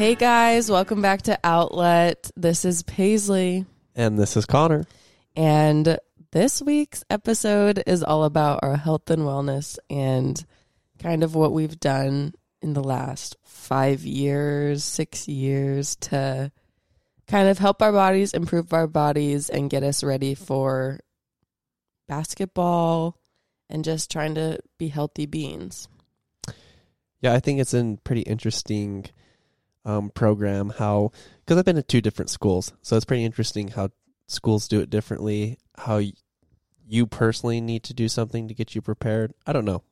Hey guys, welcome back to Outlet. This is Paisley, And this is Connor. and this week's episode is all about our health and wellness and kind of what we've done in the last five years, six years to kind of help our bodies, improve our bodies, and get us ready for basketball and just trying to be healthy beings. Yeah, I think it's in pretty interesting um, program how, because I've been at two different schools. So it's pretty interesting how schools do it differently, how y- you personally need to do something to get you prepared. I don't know.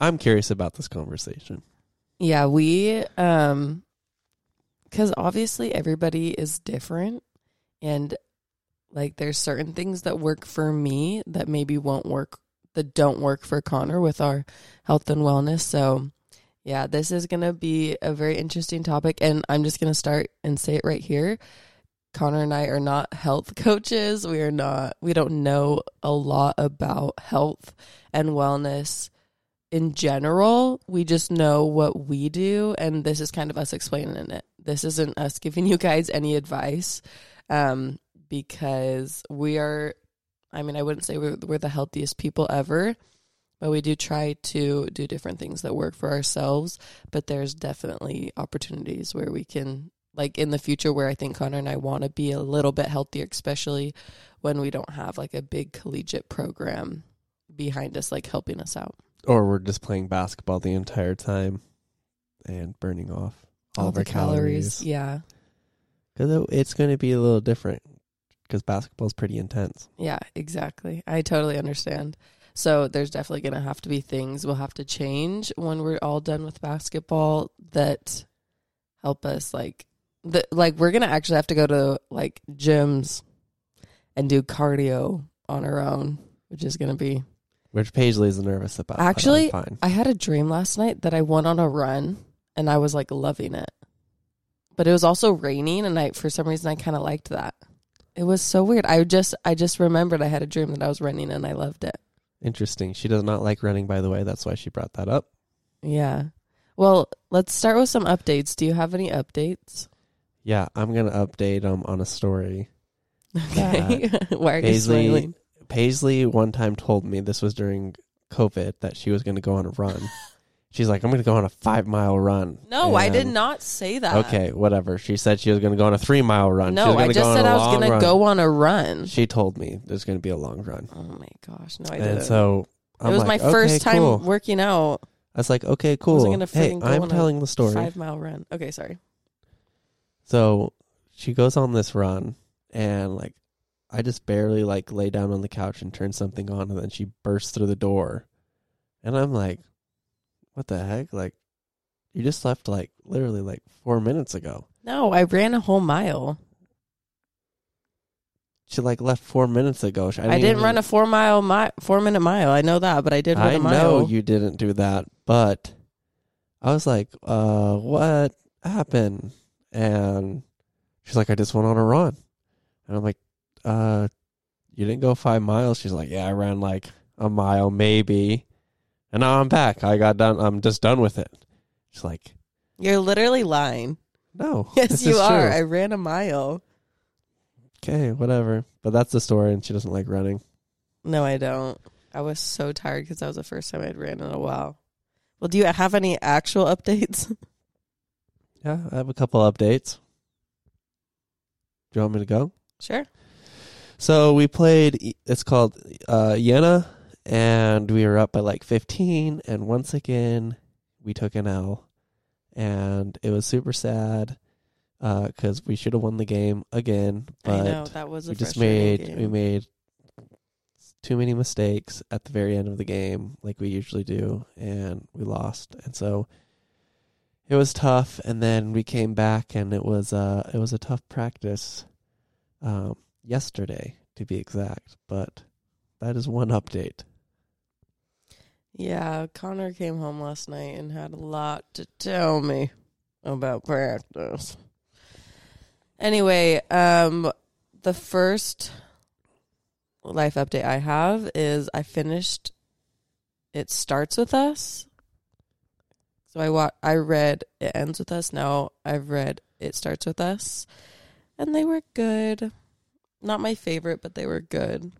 I'm curious about this conversation. Yeah, we um cuz obviously everybody is different and like there's certain things that work for me that maybe won't work that don't work for Connor with our health and wellness. So, yeah, this is going to be a very interesting topic and I'm just going to start and say it right here. Connor and I are not health coaches. We are not we don't know a lot about health and wellness in general. We just know what we do, and this is kind of us explaining it. This isn't us giving you guys any advice, um, because we are. I mean, I wouldn't say we're, we're the healthiest people ever, but we do try to do different things that work for ourselves. But there's definitely opportunities where we can, like in the future, where I think Connor and I want to be a little bit healthier, especially when we don't have like a big collegiate program behind us, like helping us out. Or we're just playing basketball the entire time and burning off all, of our calories. Yeah. Because it's going to be a little different because basketball is pretty intense. Yeah, exactly. I totally understand. So there's definitely going to have to be things we'll have to change when we're all done with basketball that help us like the like we're going to actually have to go to like gyms and do cardio on our own, which is going to be Which Paisley is nervous about. Actually. I had a dream last night that I went on a run and I was like loving it. But it was also raining and I for some reason I kind of liked that. It was so weird. I just I just remembered I had a dream that I was running and I loved it. Interesting. She does not like running, by the way. That's why she brought that up. Yeah. Well, let's start with some updates. Do you have any updates? Yeah, I'm gonna update um on a story. Okay. Why are you Paisley- smiling? Paisley one time told me this was during COVID that she was gonna go on a run. She's like, I'm gonna go on a five mile run. No, I did not say that. Okay, whatever. She said she was gonna go on a three mile run. No, I just said I was going to go on a run. She told me there's gonna be a long run, Oh my gosh. No, I didn't. and so I'm it was like, my okay, first time cool. working out. I was like, okay, cool. gonna Hey, I'm telling the story. Five mile run. Okay, sorry. So she goes on this run and like I just barely like lay down on the couch and turn something on and then she bursts through the door. And I'm like, what the heck? Like you just left like literally like 4 minutes ago. No, I ran a whole mile. She like left 4 minutes ago. She- I didn't, even- run a four mile mi- four minute mile. I know that, but I did run I a mile. know you didn't do that, but I was like, uh what happened? And she's like I just went on a run. And I'm like, uh you didn't go 5 miles. She's like, yeah, I ran like a mile maybe. And now I'm back. I got done. I'm just done with it. It's like, You're literally lying. no. Yes, you are. true." I ran a mile. okay, whatever. But that's the story and she doesn't like running. No, I don't. I was so tired because that was the first time I'd ran in a while. Well, do you have any actual updates? Yeah, I have a couple updates. Do you want me to go? sure. So we played. It's called uh, Jena, and we were up by like 15. And once again, we took an L, and it was super sad because we should have won the game again. But I know that was a we just made game. we made too many mistakes at the very end of the game, like we usually do, and we lost. And so it was tough. And then we came back, and it was uh it was a tough practice. Um, yesterday to be exact, but that is one update. Yeah, Connor came home last night and had a lot to tell me about practice. Anyway, um the first life update I have is I finished It Starts With Us So I wa- I read It Ends With Us. Now I've read It Starts With Us. And they were good. Not my favorite, but they were good.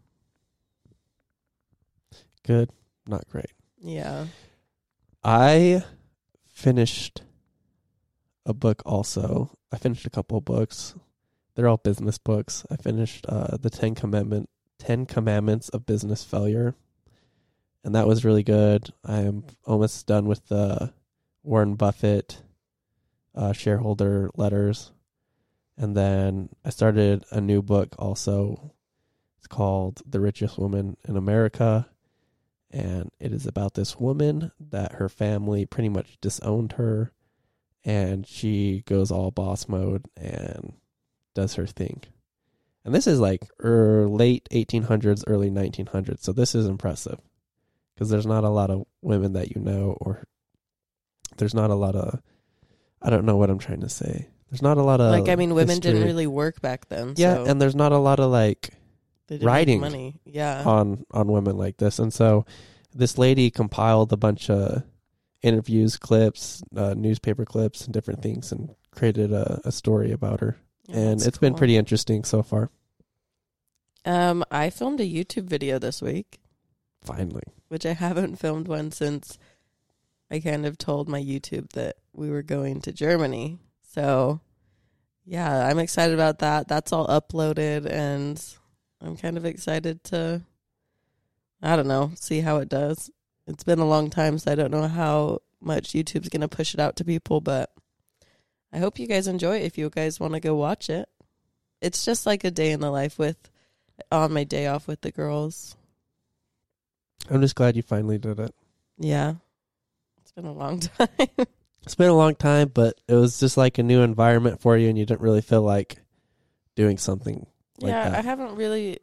Good, not great. Yeah. I finished a book also. I finished a couple of books. They're all business books. I finished uh, the Ten Commandment Ten Commandments of Business Failure. And that was really good. I am almost done with the Warren Buffett uh, shareholder letters. And then I started a new book also. It's called The Richest Woman in America and it is about this woman that her family pretty much disowned her. And she goes all boss mode and does her thing. And this is like er, late 1800s early 1900s so this is impressive. Because there's not a lot of women that you know or there's not a lot of i don't know what i'm trying to say. There's not a lot of like, I mean, women didn't really work back then. yeah so and there's not a lot of like they didn't make writing money. Yeah. on on women like this and so this lady compiled a bunch of interviews clips uh, newspaper clips and different things and created a, a story about her Yeah, and it's been pretty interesting so far Um, I filmed a YouTube video this week, finally which I haven't filmed one since I kind of told my YouTube that we were going to Germany. So, yeah, I'm excited about that. That's all uploaded, and I'm kind of excited to, I don't know, see how it does. It's been a long time, so I don't know how much YouTube's going to push it out to people, but I hope you guys enjoy it if you guys want to go watch it. It's just like a day in the life with on my day off with the girls. i'm just glad you finally did it Yeah. It's been a long time. it's been a long time but it was just like a new environment for you and you didn't really feel like doing something like yeah, that. I haven't really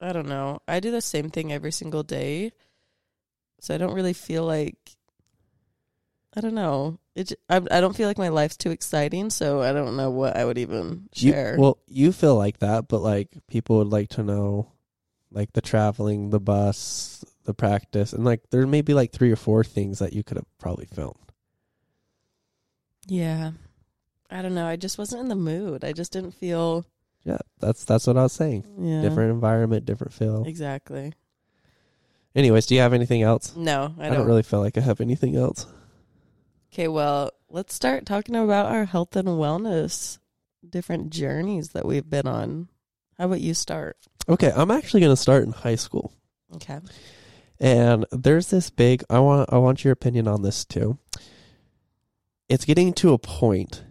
I don't know. I do the same thing every single day. So I don't really feel like I don't know. It I don't feel like my life's too exciting, so I don't know what I would even You- share. well you feel like that but like people would like to know like the traveling the bus the practice and like there may be like three or four things that you could have probably filmed yeah. I don't know. I just wasn't in the mood. I just didn't feel Yeah, that's that's what I was saying. yeah. Different environment, different feel. Exactly. Anyways, do you have anything else? No, I I don't. don't really feel like I have anything else. Okay, well, let's start talking about our health and wellness different journeys that we've been on. How about you start? Okay, I'm actually going to start in high school. Okay. And there's this big I want I want your opinion on this too. It's getting to a point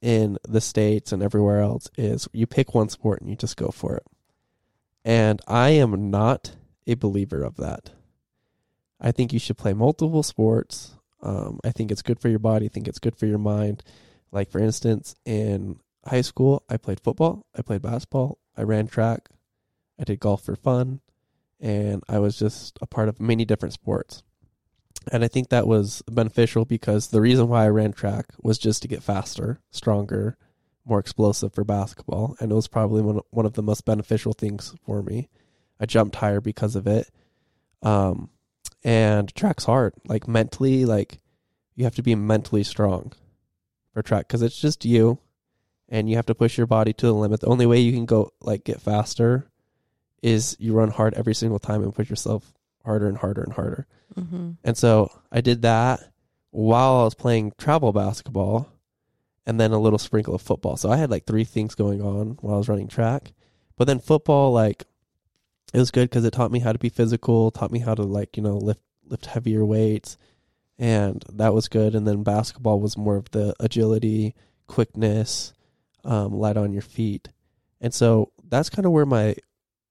in the states and everywhere else is you pick one sport and you just go for it. And I am not a believer of that. I think you should play multiple sports. Um, I think it's good for your body. I think it's good for your mind. Like for instance, in high school, I played football, I played basketball, I ran track, I did golf for fun, and I was just a part of many different sports. And I think that was beneficial because the reason why I ran track was just to get faster, stronger, more explosive for basketball, and it was probably one one of the most beneficial things for me. I jumped higher because of it. Um, and track's hard, like mentally, like you have to be mentally strong for track because it's just you, and you have to push your body to the limit. The only way you can go like get faster is you run hard every single time and push yourself harder and harder and harder. Mm-hmm. And so I did that while I was playing travel basketball and then a little sprinkle of football. So I had like three things going on while I was running track. But then football, like, it was good because it taught me how to be physical, taught me how to, like, you know, lift, lift heavier weights. And that was good. And then basketball was more of the agility, quickness, um, light on your feet. And so that's kind of where my,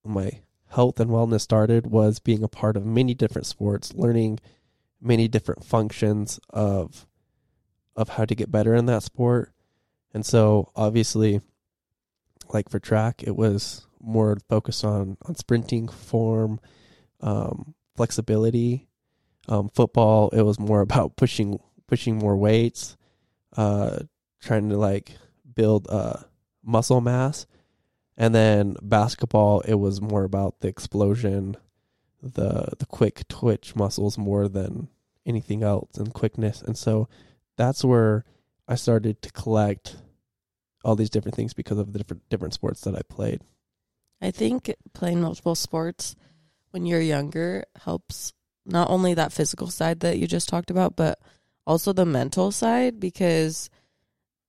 my health and wellness started was being a part of many different sports, learning many different functions of of how to get better in that sport. And so obviously like for track it was more focused on on sprinting form, um, flexibility. Um, football it was more about pushing pushing more weights, uh, trying to like build uh muscle mass and then basketball it was more about the explosion the the quick twitch muscles more than anything else and quickness and so that's where I started to collect all these different things because of the different different sports that I played. I think playing multiple sports when you're younger helps not only that physical side that you just talked about, but also the mental side because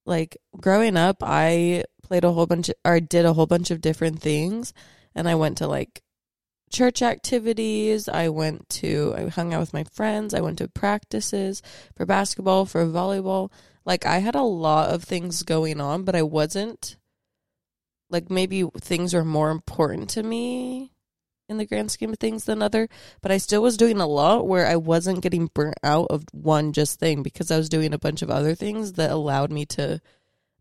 like growing up I played a whole bunch of, or did a whole bunch of different things and I went to like church activities, I went to I hung out with my friends, I went to practices for basketball, for volleyball. Like I had a lot of things going on, but I wasn't like maybe things were more important to me in the grand scheme of things than other, but I still was doing a lot where I wasn't getting burnt out of one just thing because I was doing a bunch of other things that allowed me to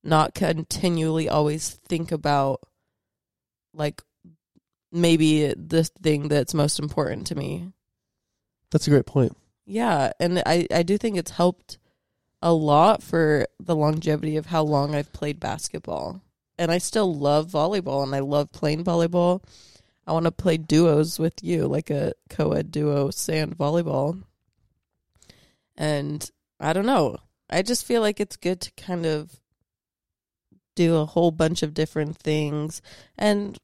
not continually always think about like maybe the thing that's most important to me. That's a great point. Yeah, and I I do think it's helped a lot for the longevity of how long I've played basketball. And I still love volleyball and I love playing volleyball. I want to play duos with you, like a co ed duo sand volleyball. And I don't know. I just feel like it's good to kind of do a whole bunch of different things. And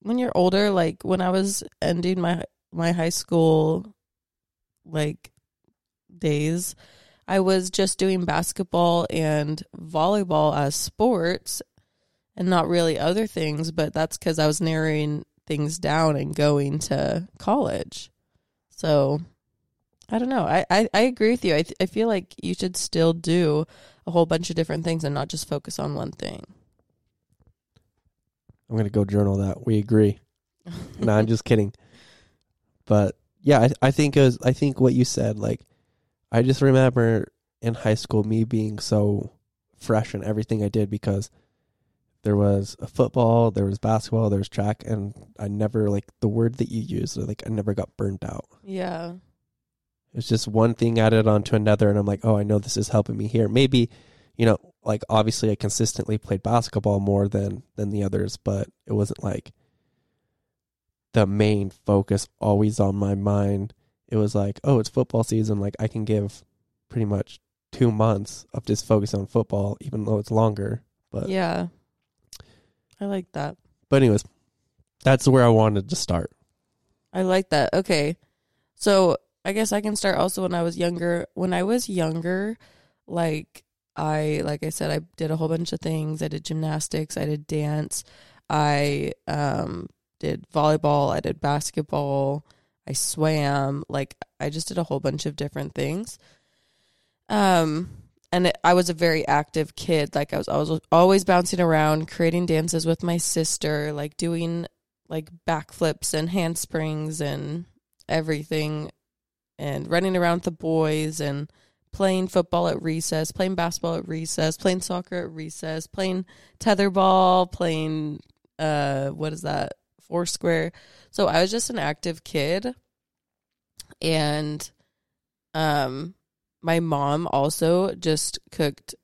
when you're older, like when I was ending my my high school like days, I was just doing basketball and volleyball as sports and not really other things, but that's cuz I was narrowing things down and going to college. So I don't know. I, I, I agree with you. I, th- I feel like you should still do a whole bunch of different things and not just focus on one thing. I'm gonna go journal that. We agree. no, I'm just kidding. But yeah, I, I think it was, I think what you said, like, I just remember in high school me being so fresh in everything I did because there was a football, there was basketball, there was track, and I never like the word that you used, like I never got burnt out. Yeah. It's just one thing added onto another, and I'm like, oh, I know this is helping me here. Maybe, you know, like obviously I consistently played basketball more than than the others, but it wasn't like the main focus always on my mind. It was like, oh, it's football season. Like I can give pretty much two months of just focus on football, even though it's longer. But yeah, I like that. But anyways, that's where I wanted to start. I like that. Okay. So I guess I can start also when I was younger. When I was younger, like I like I said, I did a whole bunch of things. I did gymnastics, I did dance, I um did volleyball, I did basketball, I swam, like I just did a whole bunch of different things. Um and it, I was a very active kid. Like I was, I was always bouncing around, creating dances with my sister, like doing like backflips and handsprings and everything, and running around with the boys and playing football at recess, playing basketball at recess, playing soccer at recess, playing tetherball, playing uh, what is that, foursquare. So I was just an active kid, and um my mom also just cooked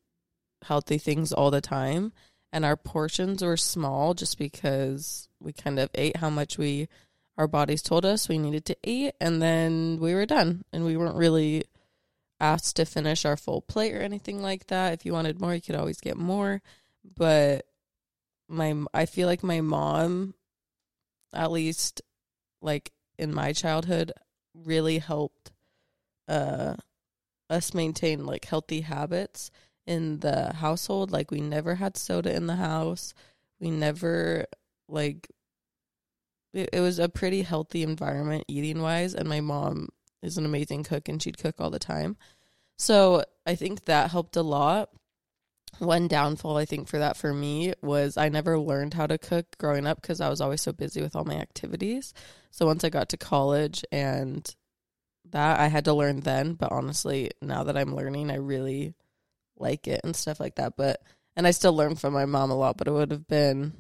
healthy things all the time and our portions were small just because we kind of ate how much we our bodies told us we needed to eat and then we were done. And we weren't really asked to finish our full plate or anything like that. If you wanted more you could always get more. But my I feel like my mom at least like in my childhood really helped uh us maintain like healthy habits in the household. Like we never had soda in the house. We never like it, it was a pretty healthy environment eating wise and my mom is an amazing cook and she'd cook all the time. So I think that helped a lot. One downfall I think for that for me was I never learned how to cook growing up because I was always so busy with all my activities. So once I got to college and that I had to learn then, but honestly, now that I'm learning, I really like it and stuff like that. But and I still learn from my mom a lot, but it would have been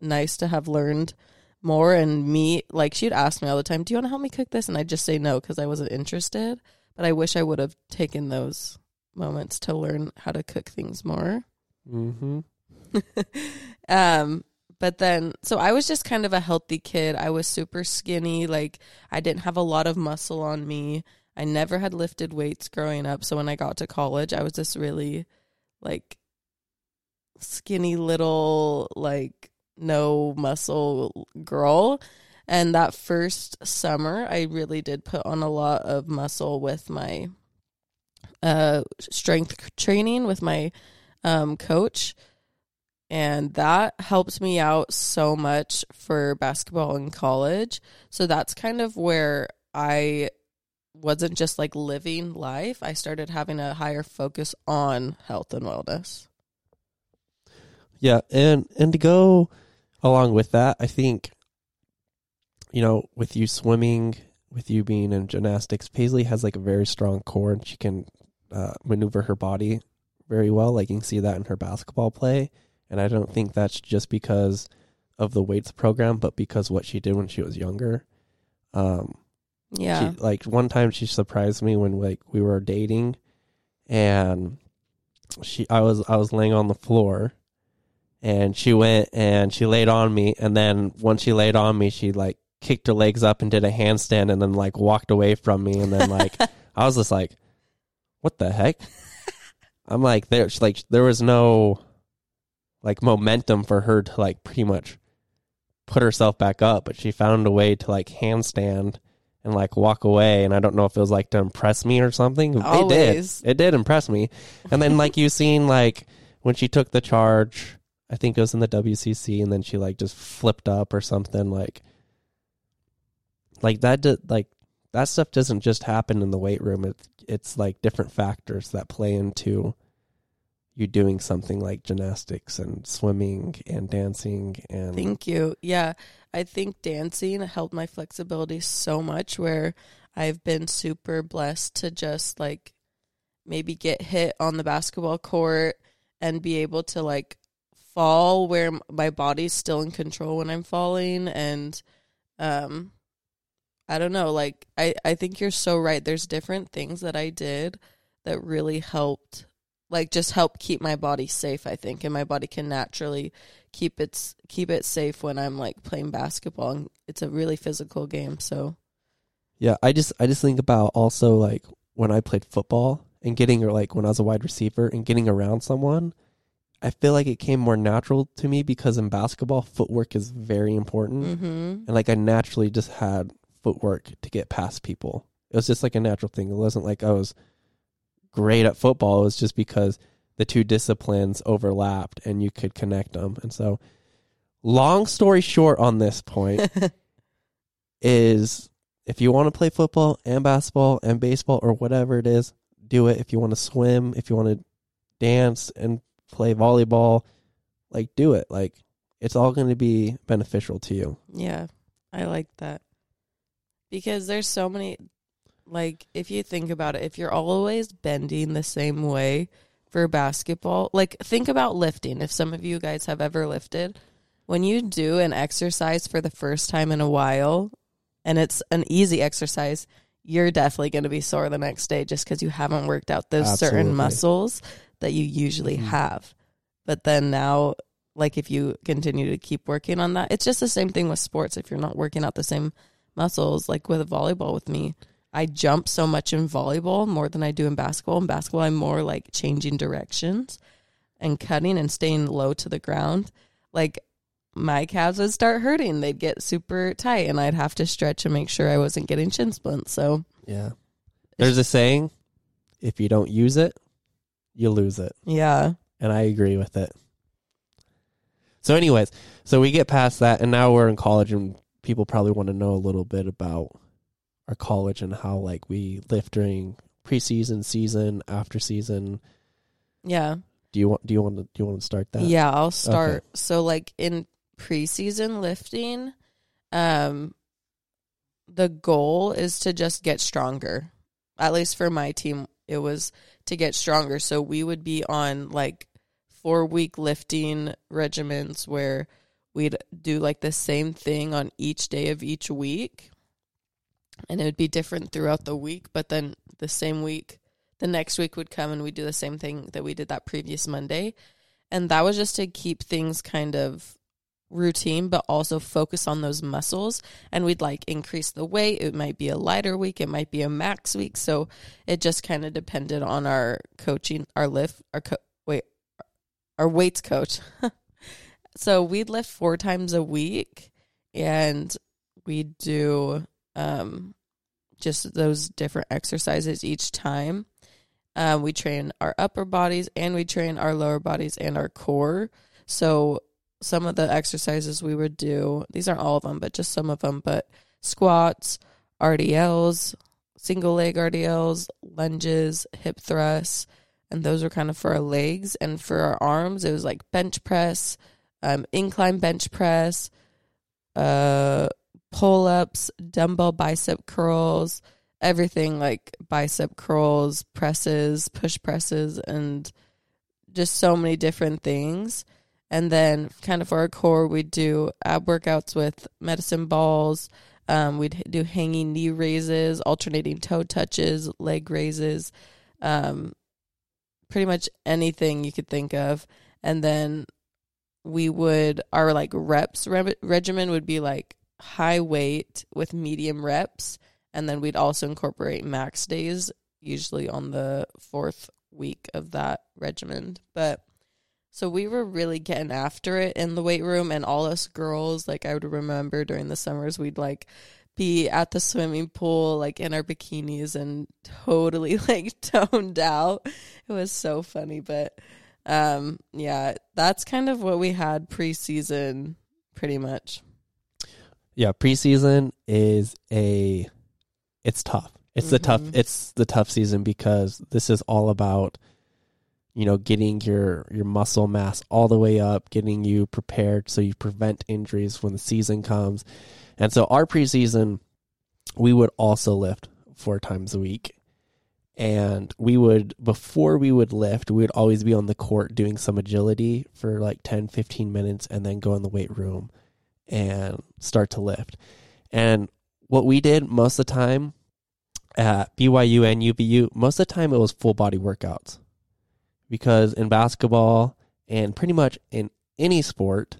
nice to have learned more and me like she'd ask me all the time, "Do you want to help me cook this?" and I'd just say no cuz I wasn't interested, but I wish I would have taken those moments to learn how to cook things more. Mhm. um but then so I was just kind of a healthy kid. I was super skinny, like I didn't have a lot of muscle on me. I never had lifted weights growing up. So when I got to college, I was this really like skinny little, like no muscle girl. And that first summer, I really did put on a lot of muscle with my uh, strength training with my um, coach. And that helped me out so much for basketball in college. So that's kind of where I wasn't just like living life. I started having a higher focus on health and wellness. Yeah, and and to go along with that, I think you know, with you swimming, with you being in gymnastics, Paisley has like a very strong core and she can uh, maneuver her body very well. Like you can see that in her basketball play, and I don't think that's just because of the weights program, but because what she did when she was younger. Um, Yeah. she, like one time she surprised me when like we were dating and she I was I was laying on the floor and she went and she laid on me and then once she laid on me she like kicked her legs up and did a handstand and then like walked away from me and then like I was just like what the heck I'm like there like there was no like momentum for her to like pretty much put herself back up but she found a way to like handstand and like walk away and I don't know if it was like to impress me or something. Always. It did. It did impress me. And then like you seen like when she took the charge, I think it was in the WCC and then she like just flipped up or something like like that did like that stuff doesn't just happen in the weight room. It's it's like different factors that play into you doing something like gymnastics and swimming and dancing and Thank you. Yeah, I think dancing helped my flexibility so much where I've been super blessed to just like maybe get hit on the basketball court and be able to like fall where my body's still in control when I'm falling and um I don't know like I I think you're so right there's different things that I did that really helped like just help keep my body safe I think. And my body can naturally keep its keep it safe when I'm like playing basketball. And it's a really physical game so. Yeah, I just I just think about also like when I played football and getting or like when I was a wide receiver and getting around someone, I feel like it came more natural to me because in basketball footwork is very important. Mhm and like I naturally just had footwork to get past people. It was just like a natural thing. It wasn't like I was great at football. It was just because the two disciplines overlapped and you could connect them. And so long story short on this point, is if you want to play football and basketball and baseball or whatever it is, do it. If you want to swim, if you want to dance and play volleyball, like do it. Like it's all going to be beneficial to you. Yeah, I like that. Because there's so many, like, if you think about it, if you're always bending the same way for basketball, like, think about lifting. If some of you guys have ever lifted, when you do an exercise for the first time in a while and it's an easy exercise, you're definitely going to be sore the next day just because you haven't worked out those Absolutely. certain muscles that you usually Mhm. have. But then now, like if you continue to keep working on that, it's just the same thing with sports. If you're not working out the same muscles, like with volleyball with me, I jump so much in volleyball more than I do in basketball. In basketball, I'm more like changing directions and cutting and staying low to the ground. Like my calves would start hurting. They'd get super tight and I'd have to stretch and make sure I wasn't getting shin splints. So Yeah. There's a saying, if you don't use it, you lose it. yeah. And I agree with it. So anyways, so we get past that and now we're in college and people probably want to know a little bit about our college and how like we lift during preseason, season, after season. Yeah. Do you want do you want to do you want to start that? Yeah, I'll start. So like in preseason lifting, um the goal is to just get stronger. At least for my team, it was to get stronger. So we would be on like 4 week lifting regimens where we'd do like the same thing on each day of each week. And it would be different throughout the week, but then the same week the next week would come and we'd do the same thing that we did that previous Monday and that was just to keep things kind of routine, but also focus on those muscles. And we'd like increase the weight. It might be a lighter week, it might be a max week. So it just kind of depended on our coaching, our lift, our co- wait, our weights coach. so we'd lift four times a week, and we'd do um, just those different exercises each time. Um, we train our upper bodies and we train our lower bodies and our core. So some of the exercises we would do, these aren't all of them, but just some of them, but squats, RDLs, single leg RDLs, lunges, hip thrusts, and those were kind of for our legs. And for our arms, it was like bench press, um, incline bench press, uh, pull ups, dumbbell bicep curls, everything like bicep curls, presses, push presses, and just so many different things. And then, kind of for our core, we'd do ab workouts with medicine balls. Um, we'd do hanging knee raises, alternating toe touches, leg raises, um, pretty much anything you could think of. And then we would, our like reps re- regimen would be like high weight with medium reps. And then we'd also incorporate max days, usually on the fourth week of that regimen. But so we were really getting after it in the weight room, and all us girls, like I would remember during the summers, we'd like be at the swimming pool, like in our bikinis and totally like toned out. It was so funny, but um, yeah, that's kind of what we had preseason, pretty much. Yeah, preseason is a it's tough. It's the tough Mhm. it's the tough season because this is all about you know getting your your muscle mass all the way up, getting you prepared so you prevent injuries when the season comes. And so our preseason we would also lift four times a week. And we would before we would lift, we would always be on the court doing some agility for like 10 15 minutes and then go in the weight room and start to lift. And what we did most of the time at BYU and UVU, most of the time it was full body workouts. Because in basketball and pretty much in any sport,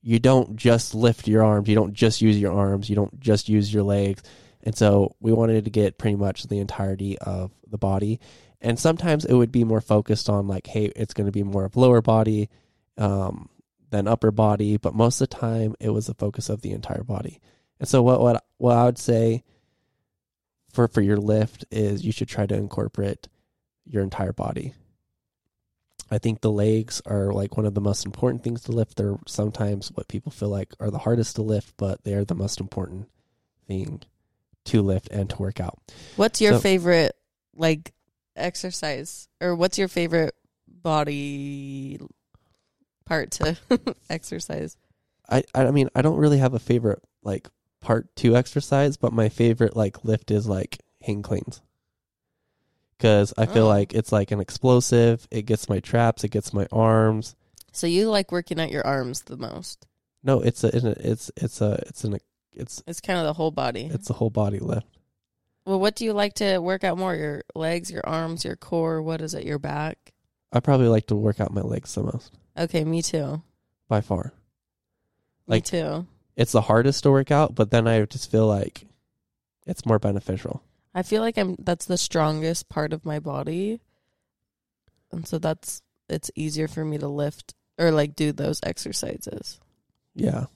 you don't just lift your arms, you don't just use your arms, you don't just use your legs. And so we wanted to get pretty much the entirety of the body. And sometimes it would be more focused on like, hey, it's going to be more of lower body um, than upper body, but most of the time it was the focus of the entire body. And so what what what I would say for for your lift is you should try to incorporate your entire body. I think the legs are like one of the most important things to lift. They're sometimes what people feel like are the hardest to lift, but they are the most important thing to lift and to work out. What's your So- favorite like exercise, or what's your favorite body part to exercise? I I mean I don't really have a favorite like part two exercise, but my favorite like lift is like hang cleans. Cause I feel Oh. like it's like an explosive. It gets my traps. It gets my arms. So you like working out your arms the most? No, it's a it's it's a it's an it's It's kind of the whole body. it's a whole body lift. well, what do you like to work out more? Your legs, your arms, your core? What is it? Your back? I probably like to work out my legs the most Okay, me too. by far. Like- me too. It's the hardest to work out, but then I just feel like it's more beneficial. I feel like I'm that's the strongest part of my body. And so that's it's easier for me to lift or like do those exercises Yeah.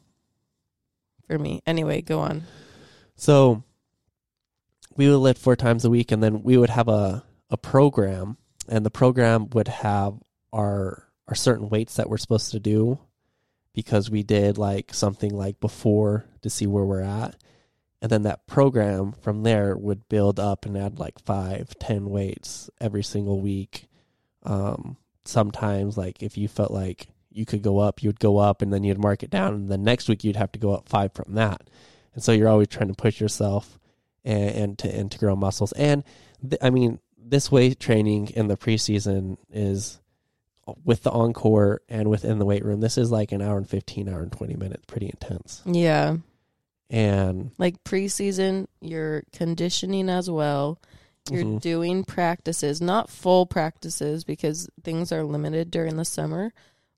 for me. Anyway, go on. So we would lift four times a week, and then we would have a a program, and the program would have our our certain weights that we're supposed to do because we did like something like before to see where we're at. And then that program from there would build up and add like five, ten weights every single week. Um, sometimes like if you felt like you could go up, you would go up and then you'd mark it down and then next week you'd have to go up five from that. And so you're always trying to push yourself and, and to and to grow muscles. And th- I mean, this weight training in the preseason is with the encore and within the weight room. This is like an hour and fifteen, hour and twenty minutes, pretty intense. Yeah. And Like preseason, you're conditioning as well. You're Mhm. doing practices, not full practices because things are limited during the summer,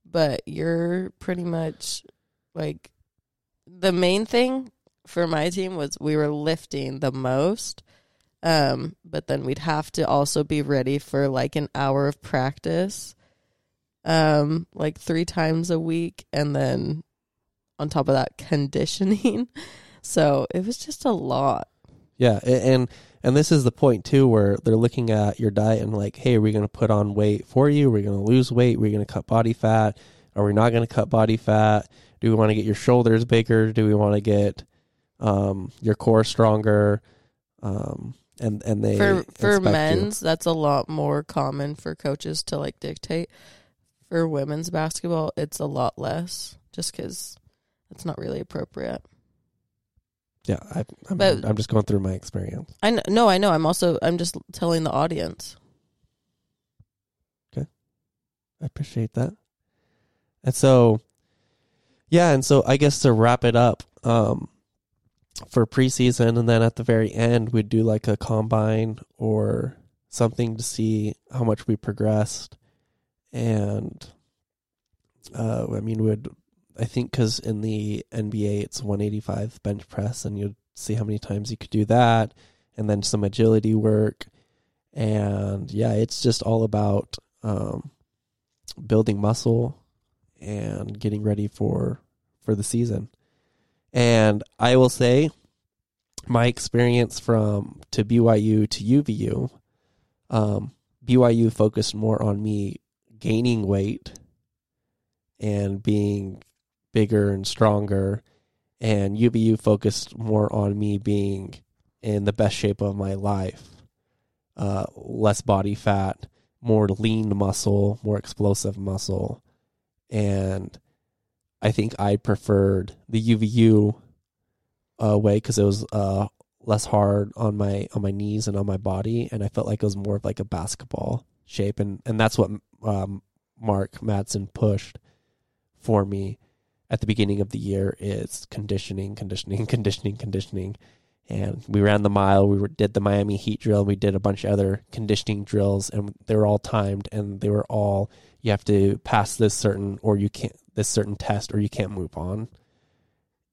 but you're pretty much like the main thing for my team was we were lifting the most. Um, but then we'd have to also be ready for like an hour of practice, um, like three times a week, and then on top of that, conditioning. so it was just a lot. Yeah, and and this is the point too, where they're looking at your diet and like, hey, are we going to put on weight for you? We're going to lose weight? We're going to cut body fat? Are we not going to cut body fat? Do we want to get your shoulders bigger? Do we want to get um, your core stronger? Um, and and they for for inspect you. men's that's a lot more common for coaches to like dictate for women's basketball it's a lot less just because it's not really appropriate Yeah, I, I'm, But- I'm just going through my experience. i know no i know i'm also i'm just telling the audience Okay, I appreciate that. And so, yeah, and so I guess to wrap it up, um, for preseason, and then at the very end, we'd do like a combine or something to see how much we progressed. And, uh, I mean, would I think because in the NBA it's 185 bench press, and you'd see how many times you could do that, and then some agility work, and yeah, it's just all about um, building muscle and getting ready for for the season. And I will say my experience from to BYU to UVU um BYU focused more on me gaining weight and being bigger and stronger and UVU focused more on me being in the best shape of my life. Uh less body fat, more lean muscle, more explosive muscle. And I think I preferred the UVU uh, way because it was uh, less hard on my on my knees and on my body, and I felt like it was more of like a basketball shape, and and that's what um, Mark Madsen pushed for me at the beginning of the year is conditioning, conditioning, conditioning, conditioning. And we ran the mile. We were, did the Miami Heat drill. We did a bunch of other conditioning drills, and they were all timed, and they were all you have to pass this certain or you can't this certain test or you can't move on.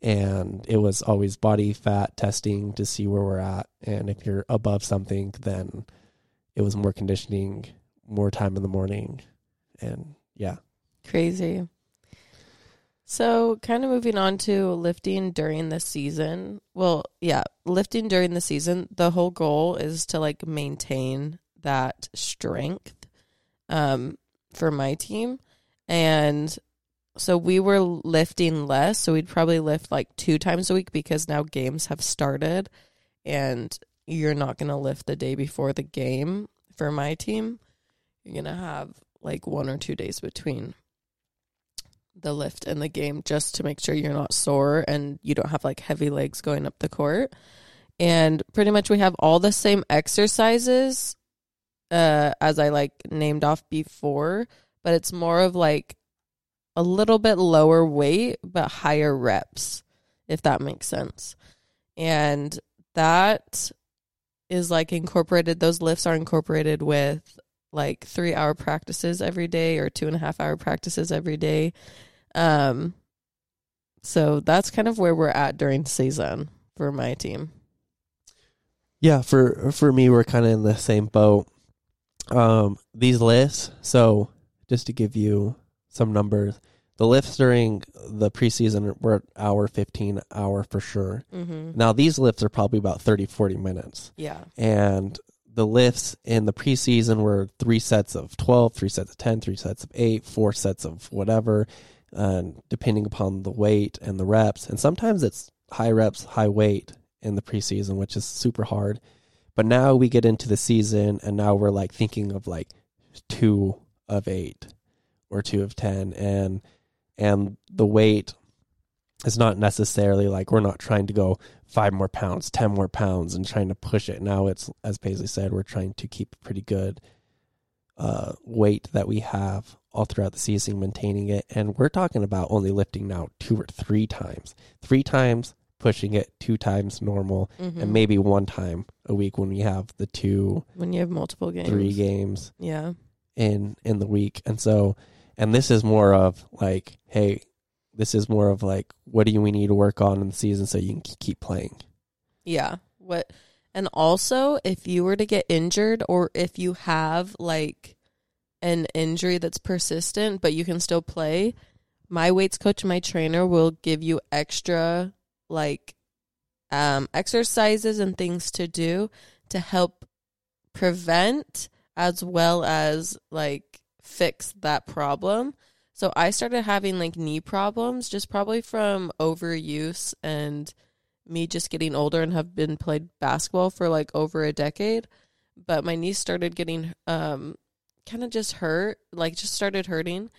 And it was always body fat testing to see where we're at, and if you're above something, then it was more conditioning, more time in the morning, and yeah, Crazy. So, kind of moving on to lifting during the season. Well, yeah, lifting during the season, the whole goal is to like maintain that strength um for my team. And so we were lifting less, so we'd probably lift like two times a week because now games have started and you're not going to lift the day before the game for my team. You're going to have like one or two days between the lift and the game just to make sure you're not sore and you don't have like heavy legs going up the court. And pretty much we have all the same exercises uh as I like named off before, but it's more of like a little bit lower weight but higher reps if that makes sense. And that is like incorporated those lifts are incorporated with like three hour practices every day or two and a half hour practices every day. Um, so that's kind of where we're at during season for my team. Yeah, for for me, we're kind of in the same boat. Um, these lifts. So, just to give you some numbers, the lifts during the preseason were hour fifteen, hour for sure. Mm-hmm. Now, these lifts are probably about 30, 40 minutes, Yeah. and the lifts in the preseason were three sets of 12, three sets of 10, three sets of eight, four sets of whatever, and depending upon the weight and the reps. And sometimes it's high reps, high weight in the preseason, which is super hard. But now we get into the season, and now we're like thinking of like two of eight or two of 10. And, and the weight is not necessarily like we're not trying to go five more pounds, ten more pounds, and trying to push it. Now it's as Paisley said, we're trying to keep pretty good uh, weight that we have all throughout the season, maintaining it. And we're talking about only lifting now two or three times, three times pushing it, two times normal, Mm-hmm. and maybe one time a week when we have the two, when you have multiple games. three games Yeah. in in the week and so And this is more of like, hey, this is more of like, what do we need to work on in the season so you can keep playing? Yeah. What and also if you were to get injured or if you have like an injury that's persistent but you can still play, my weights coach my trainer will give you extra like um exercises and things to do to help prevent as well as like fix that problem. So I started having like knee problems just probably from overuse and me just getting older and have been played basketball for like over a decade. But my knees started getting um kind of just hurt, like just started hurting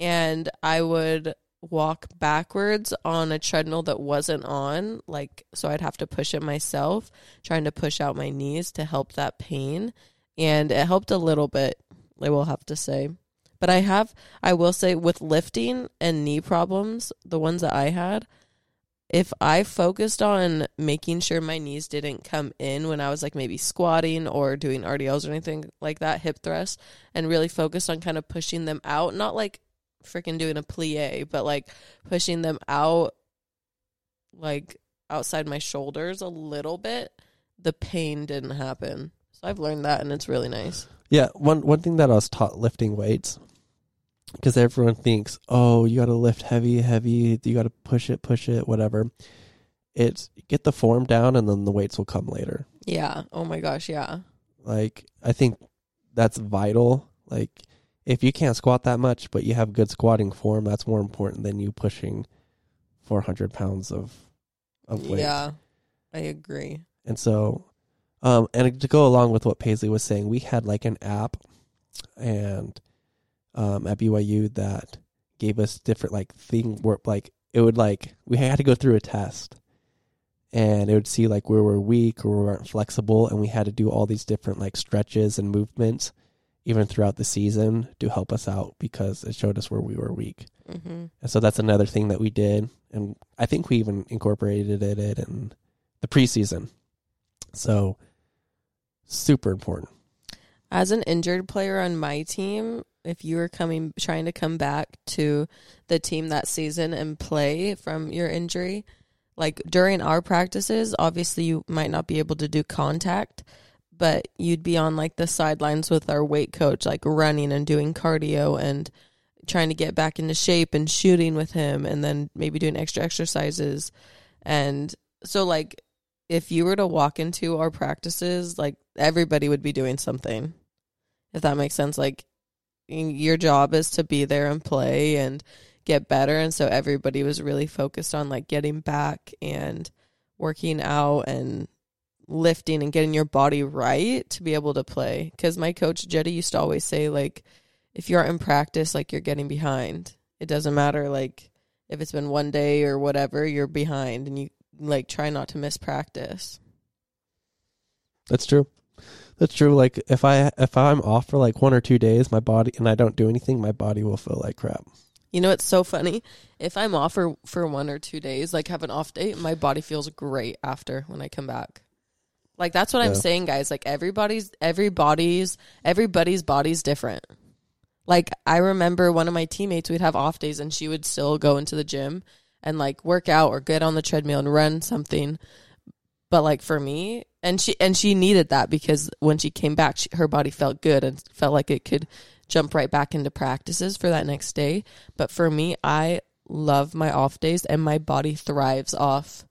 and I would walk backwards on a treadmill that wasn't on, like so I'd have to push it myself, trying to push out my knees to help that pain. And it helped a little bit, I will have to say. But I have I will say with lifting and knee problems, the ones that I had, if I focused on making sure my knees didn't come in when I was like maybe squatting or doing RDLs or anything like that, hip thrust, and really focused on kind of pushing them out, not like freaking doing a plie, but like pushing them out like outside my shoulders a little bit, the pain didn't happen. I've learned that and it's really nice. Yeah, one one thing that I was taught lifting weights because everyone thinks, "Oh, you got to lift heavy, heavy, you got to push it, push it, whatever." It's get the form down and then the weights will come later. Yeah. Oh my gosh, yeah. Like I think that's vital. Like if you can't squat that much but you have good squatting form, that's more important than you pushing 400 pounds of of weight. Yeah. I agree. And so, um, and to go along with what Paisley was saying, we had like an app, and um, at BYU that gave us different like thing where like it would like we had to go through a test, and it would see like where we're weak or we weren't flexible, and we had to do all these different like stretches and movements, even throughout the season to help us out because it showed us where we were weak. hmm And so that's another thing that we did, and I think we even incorporated it in the preseason. So super important. As an injured player on my team, if you were coming trying to come back to the team that season and play from your injury, like during our practices, obviously you might not be able to do contact, but you'd be on like the sidelines with our weight coach, like running and doing cardio and trying to get back into shape and shooting with him and then maybe doing extra exercises. And so like if you were to walk into our practices, like everybody would be doing something. If that makes sense, like your job is to be there and play and get better, and so everybody was really focused on like getting back and working out and lifting and getting your body right to be able to play. Because my coach Jetty used to always say, like, if you aren't in practice, like you're getting behind. It doesn't matter, like if it's been one day or whatever, you're behind, and you like try not to miss practice. That's true. That's true. Like if I if I'm off for like one or two days, my body and I don't do anything, my body will feel like crap. You know, it's so funny. If I'm off for, for one or two days, like have an off day, my body feels great after when I come back. Like that's what I'm saying, guys. Like everybody's everybody's everybody's body's different. Like I remember one of my teammates we'd have off days and she would still go into the gym and like work out or get on the treadmill and run something. But like for me, and she and she needed that because when she came back, she, her body felt good and felt like it could jump right back into practices for that next day. But for me, I love my off days and my body thrives off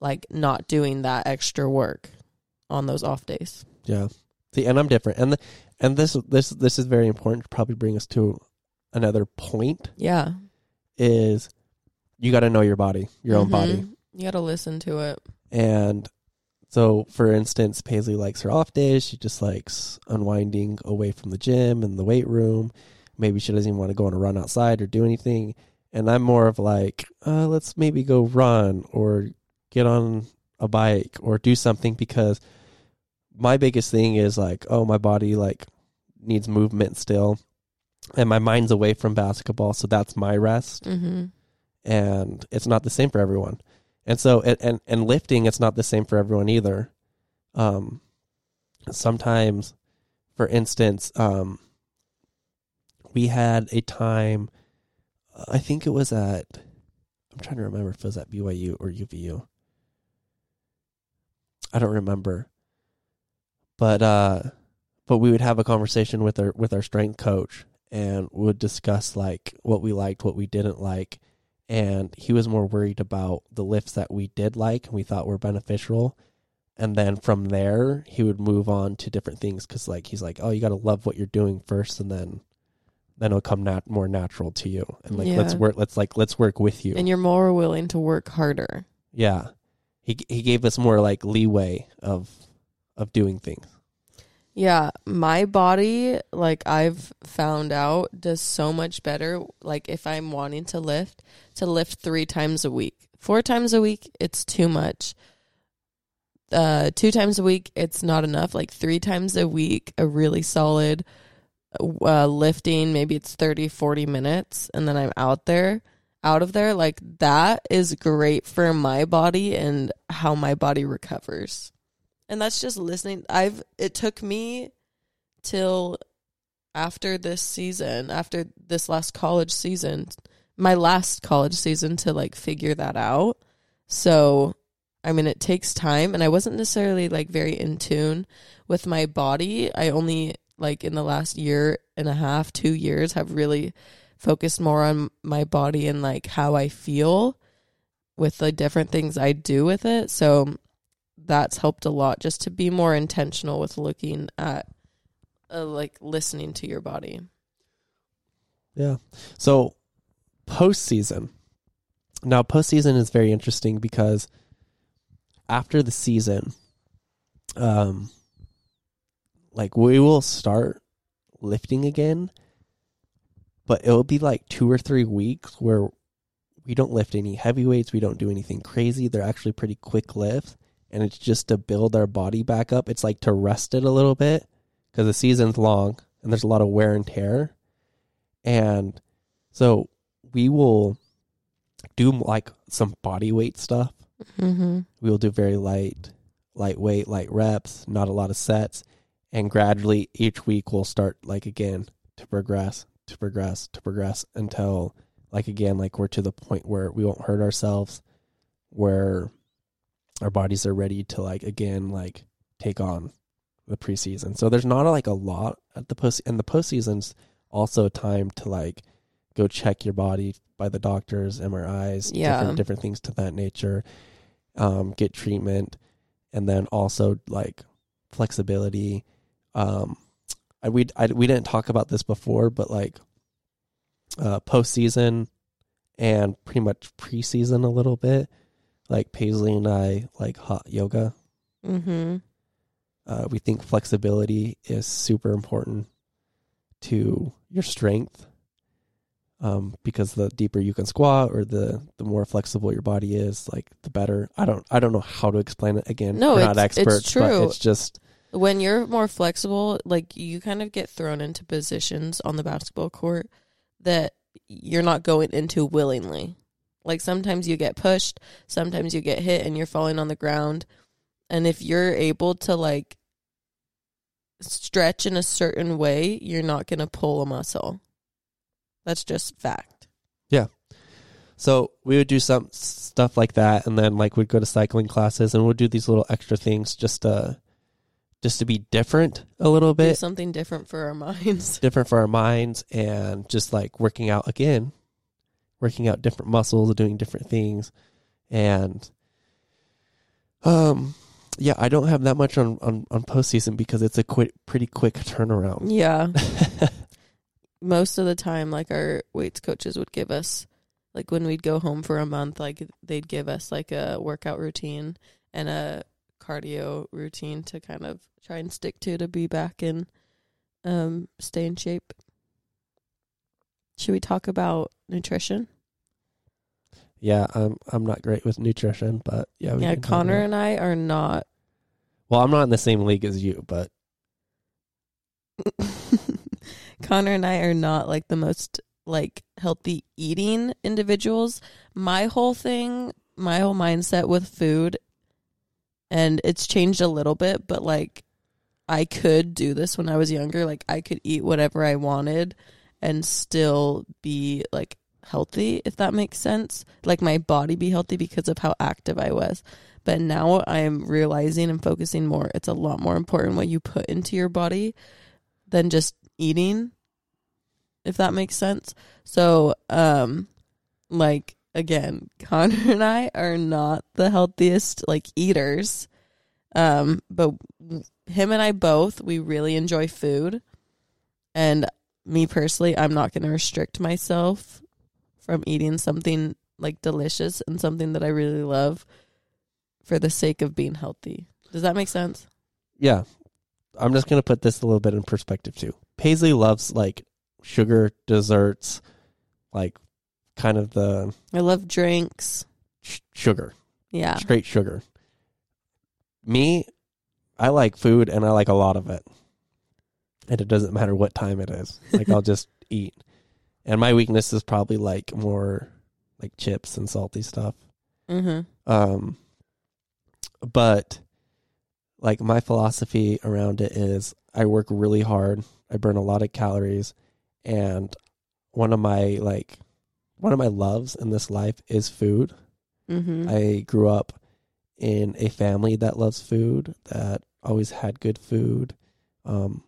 like not doing that extra work on those off days. Yeah. See, and I'm different, and the, and this this this is very important to probably bring us to another point Yeah. is you got to know your body, your own body, Mhm. You got to listen to it. and so for instance, Paisley likes her off days. She just likes unwinding away from the gym and the weight room. Maybe she doesn't even want to go on a run outside or do anything. And I'm more of like, uh, let's maybe go run or get on a bike or do something because my biggest thing is like, oh, my body like needs movement still, and my mind's away from basketball, so that's my rest Mm-hmm. And it's not the same for everyone. And so and and, lifting it's not the same for everyone either. Um sometimes for instance, um we had a time. uh, I think it was at. I'm trying to remember if it was at BYU or UVU. I don't remember. But uh, but we would have a conversation with our with our strength coach and would discuss like what we liked, what we didn't like, and he was more worried about the lifts that we did like and we thought were beneficial. And then from there he would move on to different things because like he's like oh you got to love what you're doing first and then then it'll come nat- more natural to you. And like let's work let's like let's work with you. And you're more willing to work harder. yeah. He he gave us more like leeway of of doing things Yeah, my body, like I've found out, does so much better. Like if I'm wanting to lift, to lift three times a week. Four times a week, it's too much. Uh, two times a week, it's not enough. Like three times a week, a really solid uh, lifting, maybe it's 30, 40 minutes, and then I'm out there, out of there. Like that is great for my body and how my body recovers and that's just listening. I've it took me till after this season after this last college season my last college season to like figure that out. So i mean it takes time and i wasn't necessarily like very in tune with my body. I only like in the last year and a half 2 years have really focused more on my body and like how i feel with the different things i do with it. So that's helped a lot just to be more intentional with looking at uh, like listening to your body. Yeah. So postseason. Now postseason is very interesting because after the season, um, like we will start lifting again, but it will be like two or three weeks where we don't lift any heavy weights, we don't do anything crazy. They're actually pretty quick lifts, and it's just to build our body back up. It's like to rest it a little bit because the season's long and there's a lot of wear and tear. And so we will do like some body weight stuff. Mm-hmm. We will do very light, lightweight, light reps, not a lot of sets. And gradually each week we'll start like again to progress, to progress, to progress until like again, like we're to the point where we won't hurt ourselves, where our bodies are ready to like again, like take on the preseason. So there's not like a lot at the post and the postseason's also a time to like go check your body by the doctors, MRIs, Yeah. different different things to that nature. Um, get treatment, and then also like flexibility. Um, I, we I, we didn't talk about this before, but like uh, postseason and pretty much preseason a little bit. Like Paisley and I like hot yoga. Mm-hmm. Uh, we think flexibility is super important to your strength um, because the deeper you can squat or the the more flexible your body is, like the better. I don't I don't know how to explain it again. No, We're not it's- it's experts, but true. it's just When you're more flexible, like you kind of get thrown into positions on the basketball court that you're not going into willingly. Like sometimes you get pushed, sometimes you get hit and you're falling on the ground. And if you're able to like stretch in a certain way, you're not going to pull a muscle. That's just fact. Yeah. So we would do some stuff like that, and then like we'd go to cycling classes, and we'd do these little extra things just to just to be different a little Do bit, something different for our minds. different for our minds, and just like working out again, working out different muscles, doing different things, and um, yeah, I don't have that much on on on postseason because it's a quick, pretty quick turnaround. Yeah. most of the time like our weights coaches would give us like when we'd go home for a month like they'd give us like a workout routine and a cardio routine to kind of try and stick to to be back and um stay in shape should we talk about nutrition yeah, I'm I'm not great with nutrition, but yeah, yeah connor and i are not Well, I'm not in the same league as you, but Connor and I are not like the most like healthy eating individuals. My whole thing, my whole mindset with food and it's changed a little bit, but like I could do this when I was younger. Like I could eat whatever I wanted and still be like healthy, if that makes sense. Like my body be healthy because of how active I was. But now I'm realizing and focusing more. It's a lot more important what you put into your body than just eating, if that makes sense. So, um, like again, Connor and I are not the healthiest like eaters. Um, but him and I both, we really enjoy food. And me personally, I'm not going to restrict myself from eating something like delicious and something that I really love for the sake of being healthy. Does that make sense? Yeah. I'm just going to put this a little bit in perspective too. Paisley loves like sugar desserts, like kind of the I love drinks. sh- sugar, Yeah. straight sugar. Me, I like food and I like a lot of it. And it doesn't matter what time it is. Like I'll just eat. And my weakness is probably like more like chips and salty stuff. Mhm. Um, but like my philosophy around it is I work really hard. I burn a lot of calories, and one of my like one of my loves in this life is food. Mhm. I grew up in a family that loves food, that always had good food. Um,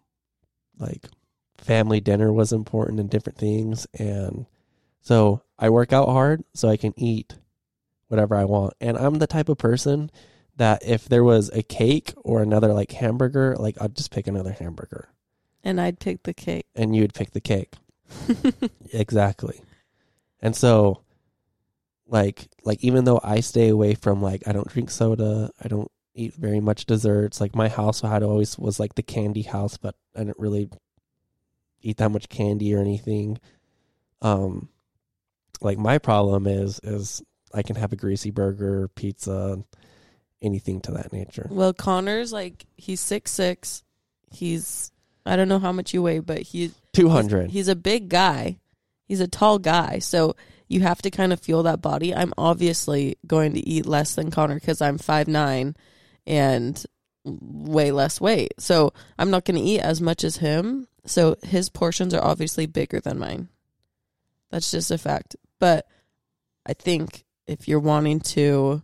like family dinner was important and different things, and so I work out hard so I can eat whatever I want. And I'm the type of person that if there was a cake or another like hamburger, like I'd just pick another hamburger, and I'd pick the cake. and you'd pick the cake. Exactly. And so like like even though I stay away from like I don't drink soda, I don't eat very much desserts. Like my house I had always was like the candy house, but I didn't really eat that much candy or anything. Um like my problem is is I can have a greasy burger, pizza, anything to that nature. well, Connor's like he's six six. He's I don't know how much you weigh, but he 200. He's a big guy. He's a tall guy. So you have to kind of feel that body. I'm obviously going to eat less than Connor because I'm five nine and way less weight. So I'm not going to eat as much as him. So his portions are obviously bigger than mine. That's just a fact. But I think if you're wanting to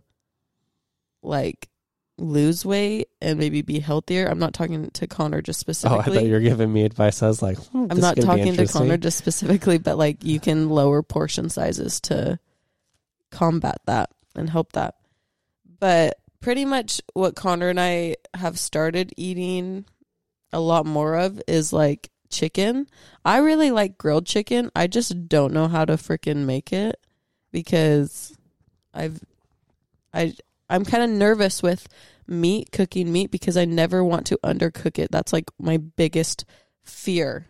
like lose weight and maybe be healthier, I'm not talking to Connor just specifically. oh, I thought you were giving me advice. I was like, hmm, I'm not talking to. Connor just specifically, but like you can lower portion sizes to combat that and help that. But pretty much what Connor and I have started eating a lot more of is like chicken. I really like grilled chicken. I just don't know how to freaking make it because I've I I'm kind of nervous with meat cooking meat because I never want to undercook it. That's like my biggest fear.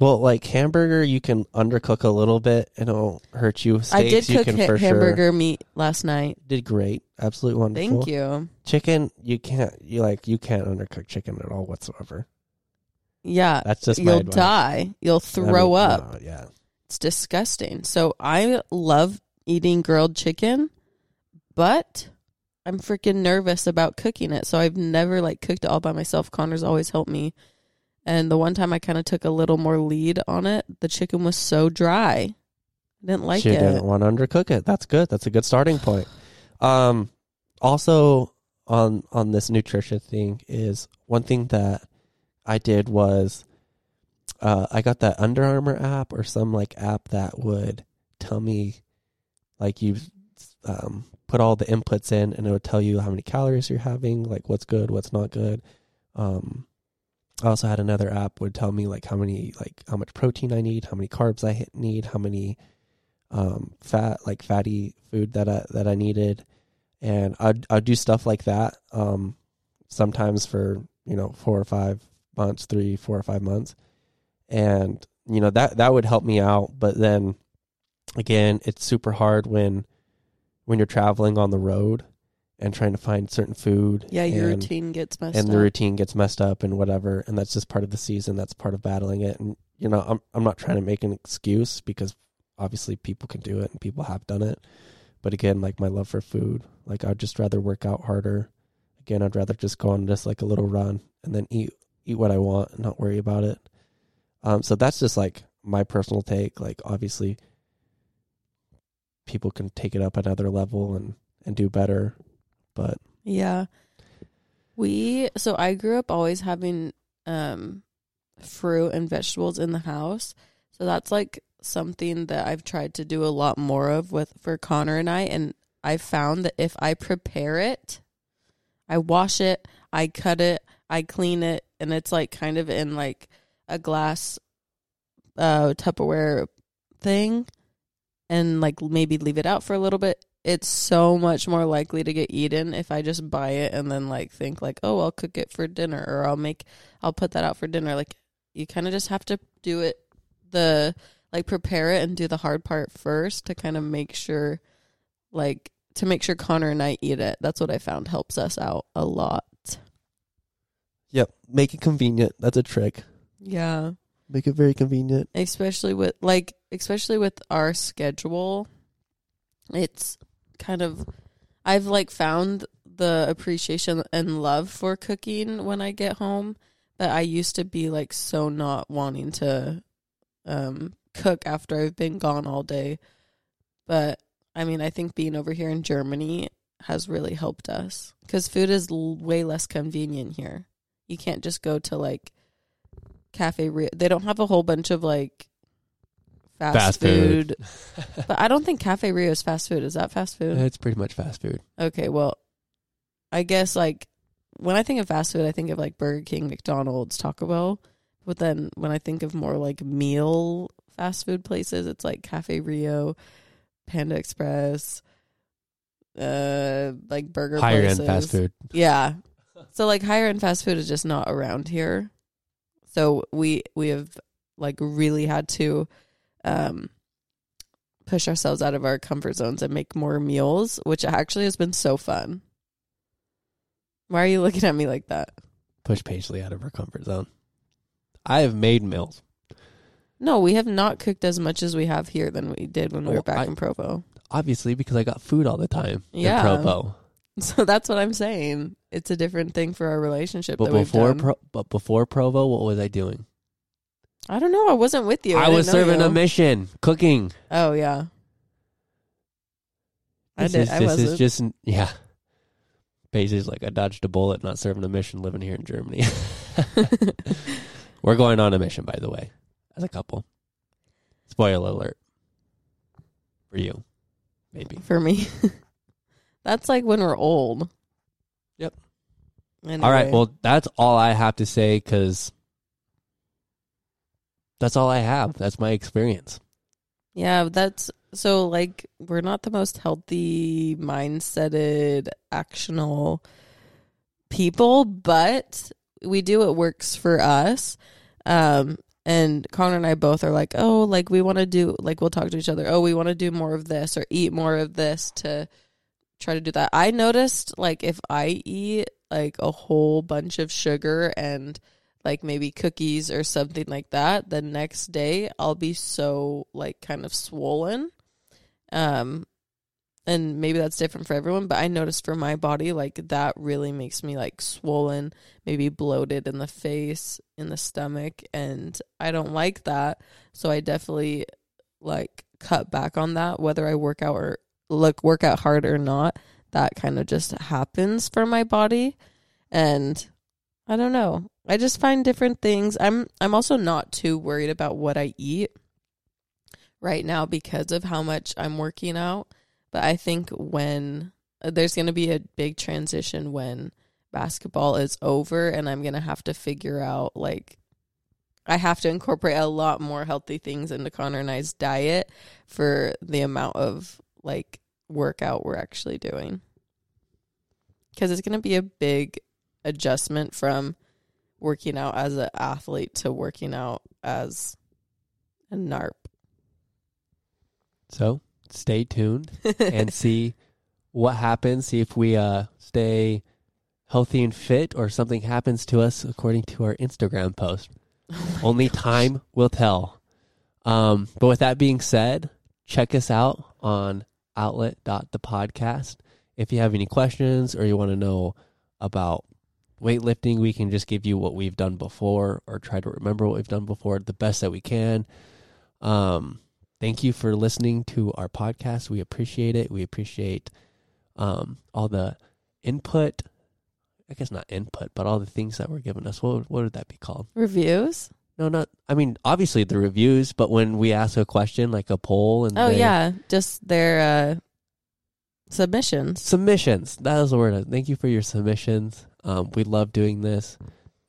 Well, like hamburger, you can undercook a little bit and it'll hurt you. Steaks, I did you cook can ha- for hamburger meat last night. Did great, absolutely wonderful. Thank you. Chicken, you can't. You like you can't undercook chicken at all whatsoever. Yeah, That's just you'll die. You'll I throw mean, up. no, yeah, It's disgusting. So I love eating grilled chicken, but I'm freaking nervous about cooking it. So I've never like cooked it all by myself. Connor's always helped me. And the one time I kind of took a little more lead on it, the chicken was so dry. I didn't like she it. She didn't want to undercook it. That's good. That's a good starting point. Um, also on on this nutrition thing is one thing that I did was uh, I got that Under Armour app or some like app that would tell me like you um, put all the inputs in and it would tell you how many calories you're having, like what's good, what's not good. Um, I also had another app would tell me like how many like how much protein I need, how many carbs I need, how many um, fat like fatty food that I that I needed, and I'd I'd do stuff like that. Um, sometimes for you know four or five months, three, four or five months, and you know that that would help me out. But then again, it's super hard when when you're traveling on the road and trying to find certain food. Yeah, your and, routine gets messed up. and up. the routine gets messed up and whatever, and that's just part of the season. That's part of battling it. And you know, I'm I'm not trying to make an excuse because obviously people can do it and people have done it. But again, like my love for food, like I'd just rather work out harder. Again, I'd rather just go on just like a little run and then eat eat what I want and not worry about it. Um, so that's just like my personal take. Like obviously, people can take it up another level and and do better. But Yeah. We so I grew up always having um fruit and vegetables in the house. So that's like something that I've tried to do a lot more of with for Connor and I and I found that if I prepare it, I wash it, I cut it, I clean it and it's like kind of in like a glass uh Tupperware thing and like maybe leave it out for a little bit it's so much more likely to get eaten if I just buy it and then like think like, oh, I'll cook it for dinner or I'll make I'll put that out for dinner. Like you kind of just have to do it the like prepare it and do the hard part first to kind of make sure like to make sure Connor and I eat it. That's what I found helps us out a lot. yep, make it convenient. That's a trick. Yeah. Make it very convenient. especially with like especially with our schedule it's kind of i've like found the appreciation and love for cooking when i get home but i used to be like so not wanting to um cook after i've been gone all day but i mean i think being over here in germany has really helped us because food is l- way less convenient here you can't just go to like cafe Rio. They don't have a whole bunch of like fast, Fast food. food. but I don't think Cafe Rio is fast food. Is that fast food? It's pretty much fast food. Okay, well, I guess like when I think of fast food, I think of like Burger King, McDonald's, Taco Bell. But then when I think of more like meal fast food places, it's like Cafe Rio, Panda Express, uh, like burger Higher places. end fast food. Yeah. So like higher end fast food is just not around here. So we we have like really had to um push ourselves out of our comfort zones and make more meals, which actually has been so fun. Why are you looking at me like that? Push Paisley out of her comfort zone. I have made meals. No, we have not cooked as much as we have here than we did when we were back I- in Provo. Obviously, because I got food all the time Yeah. in Provo. So that's what I'm saying. It's a different thing for our relationship But before. Pro, but before Provo, what was I doing? I don't know. I wasn't with you. I, didn't was serving you. a mission, cooking. Oh yeah. I This did. Is, I this is just yeah. Paisley's like I dodged a bullet, not serving a mission, living here in Germany. We're going on a mission, by the way, as a couple. Spoiler alert for you, maybe. for me. That's like when we're old. Yep. Anyway. All right. Well, that's all I have to say because that's all I have. That's my experience. yeah, that's so like we're not the most healthy mindseted actional people, but we do what works for us. Um and Connor and I both are like, oh, like we want to do, like we'll talk to each other. Oh, we want to do more of this or eat more of this to try to do that. I noticed, like, if I eat like a whole bunch of sugar and like maybe cookies or something like that, the next day I'll be so like kind of swollen. Um, and maybe that's different for everyone, but I noticed for my body, like that really makes me like swollen, maybe bloated in the face, in the stomach, and I don't like that. So I definitely like cut back on that, whether I work out or look work out hard or not. That kind of just happens for my body, and I don't know. I just find different things. I'm I'm also not too worried about what I eat right now because of how much I'm working out. But I think when uh, there's going to be a big transition when basketball is over and I'm going to have to figure out like I have to incorporate a lot more healthy things into Connor and I's diet for the amount of like workout we're actually doing. Cuz it's going to be a big adjustment from working out as an athlete to working out as a narp. So stay tuned and see what happens. See if we uh, stay healthy and fit, or something happens to us according to our Instagram post. Only time will tell. Um, but with that being said, check us out on outlet.thepodcast. If you have any questions or you want to know about weightlifting, we can just give you what we've done before or try to remember what we've done before the best that we can. Um, thank you for listening to our podcast. We appreciate it. We appreciate um, all the input. I guess not input, but all the things that were given us. What what would that be called? Reviews? No, not. I mean, obviously the reviews, but when we ask a question like a poll and Oh they- yeah, just their uh, submissions. submissions. That was the word. Thank you for your submissions. Um, we love doing this,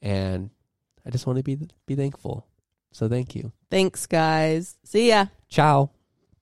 and I just want to be be thankful. So thank you. Thanks, guys. See ya. Ciao.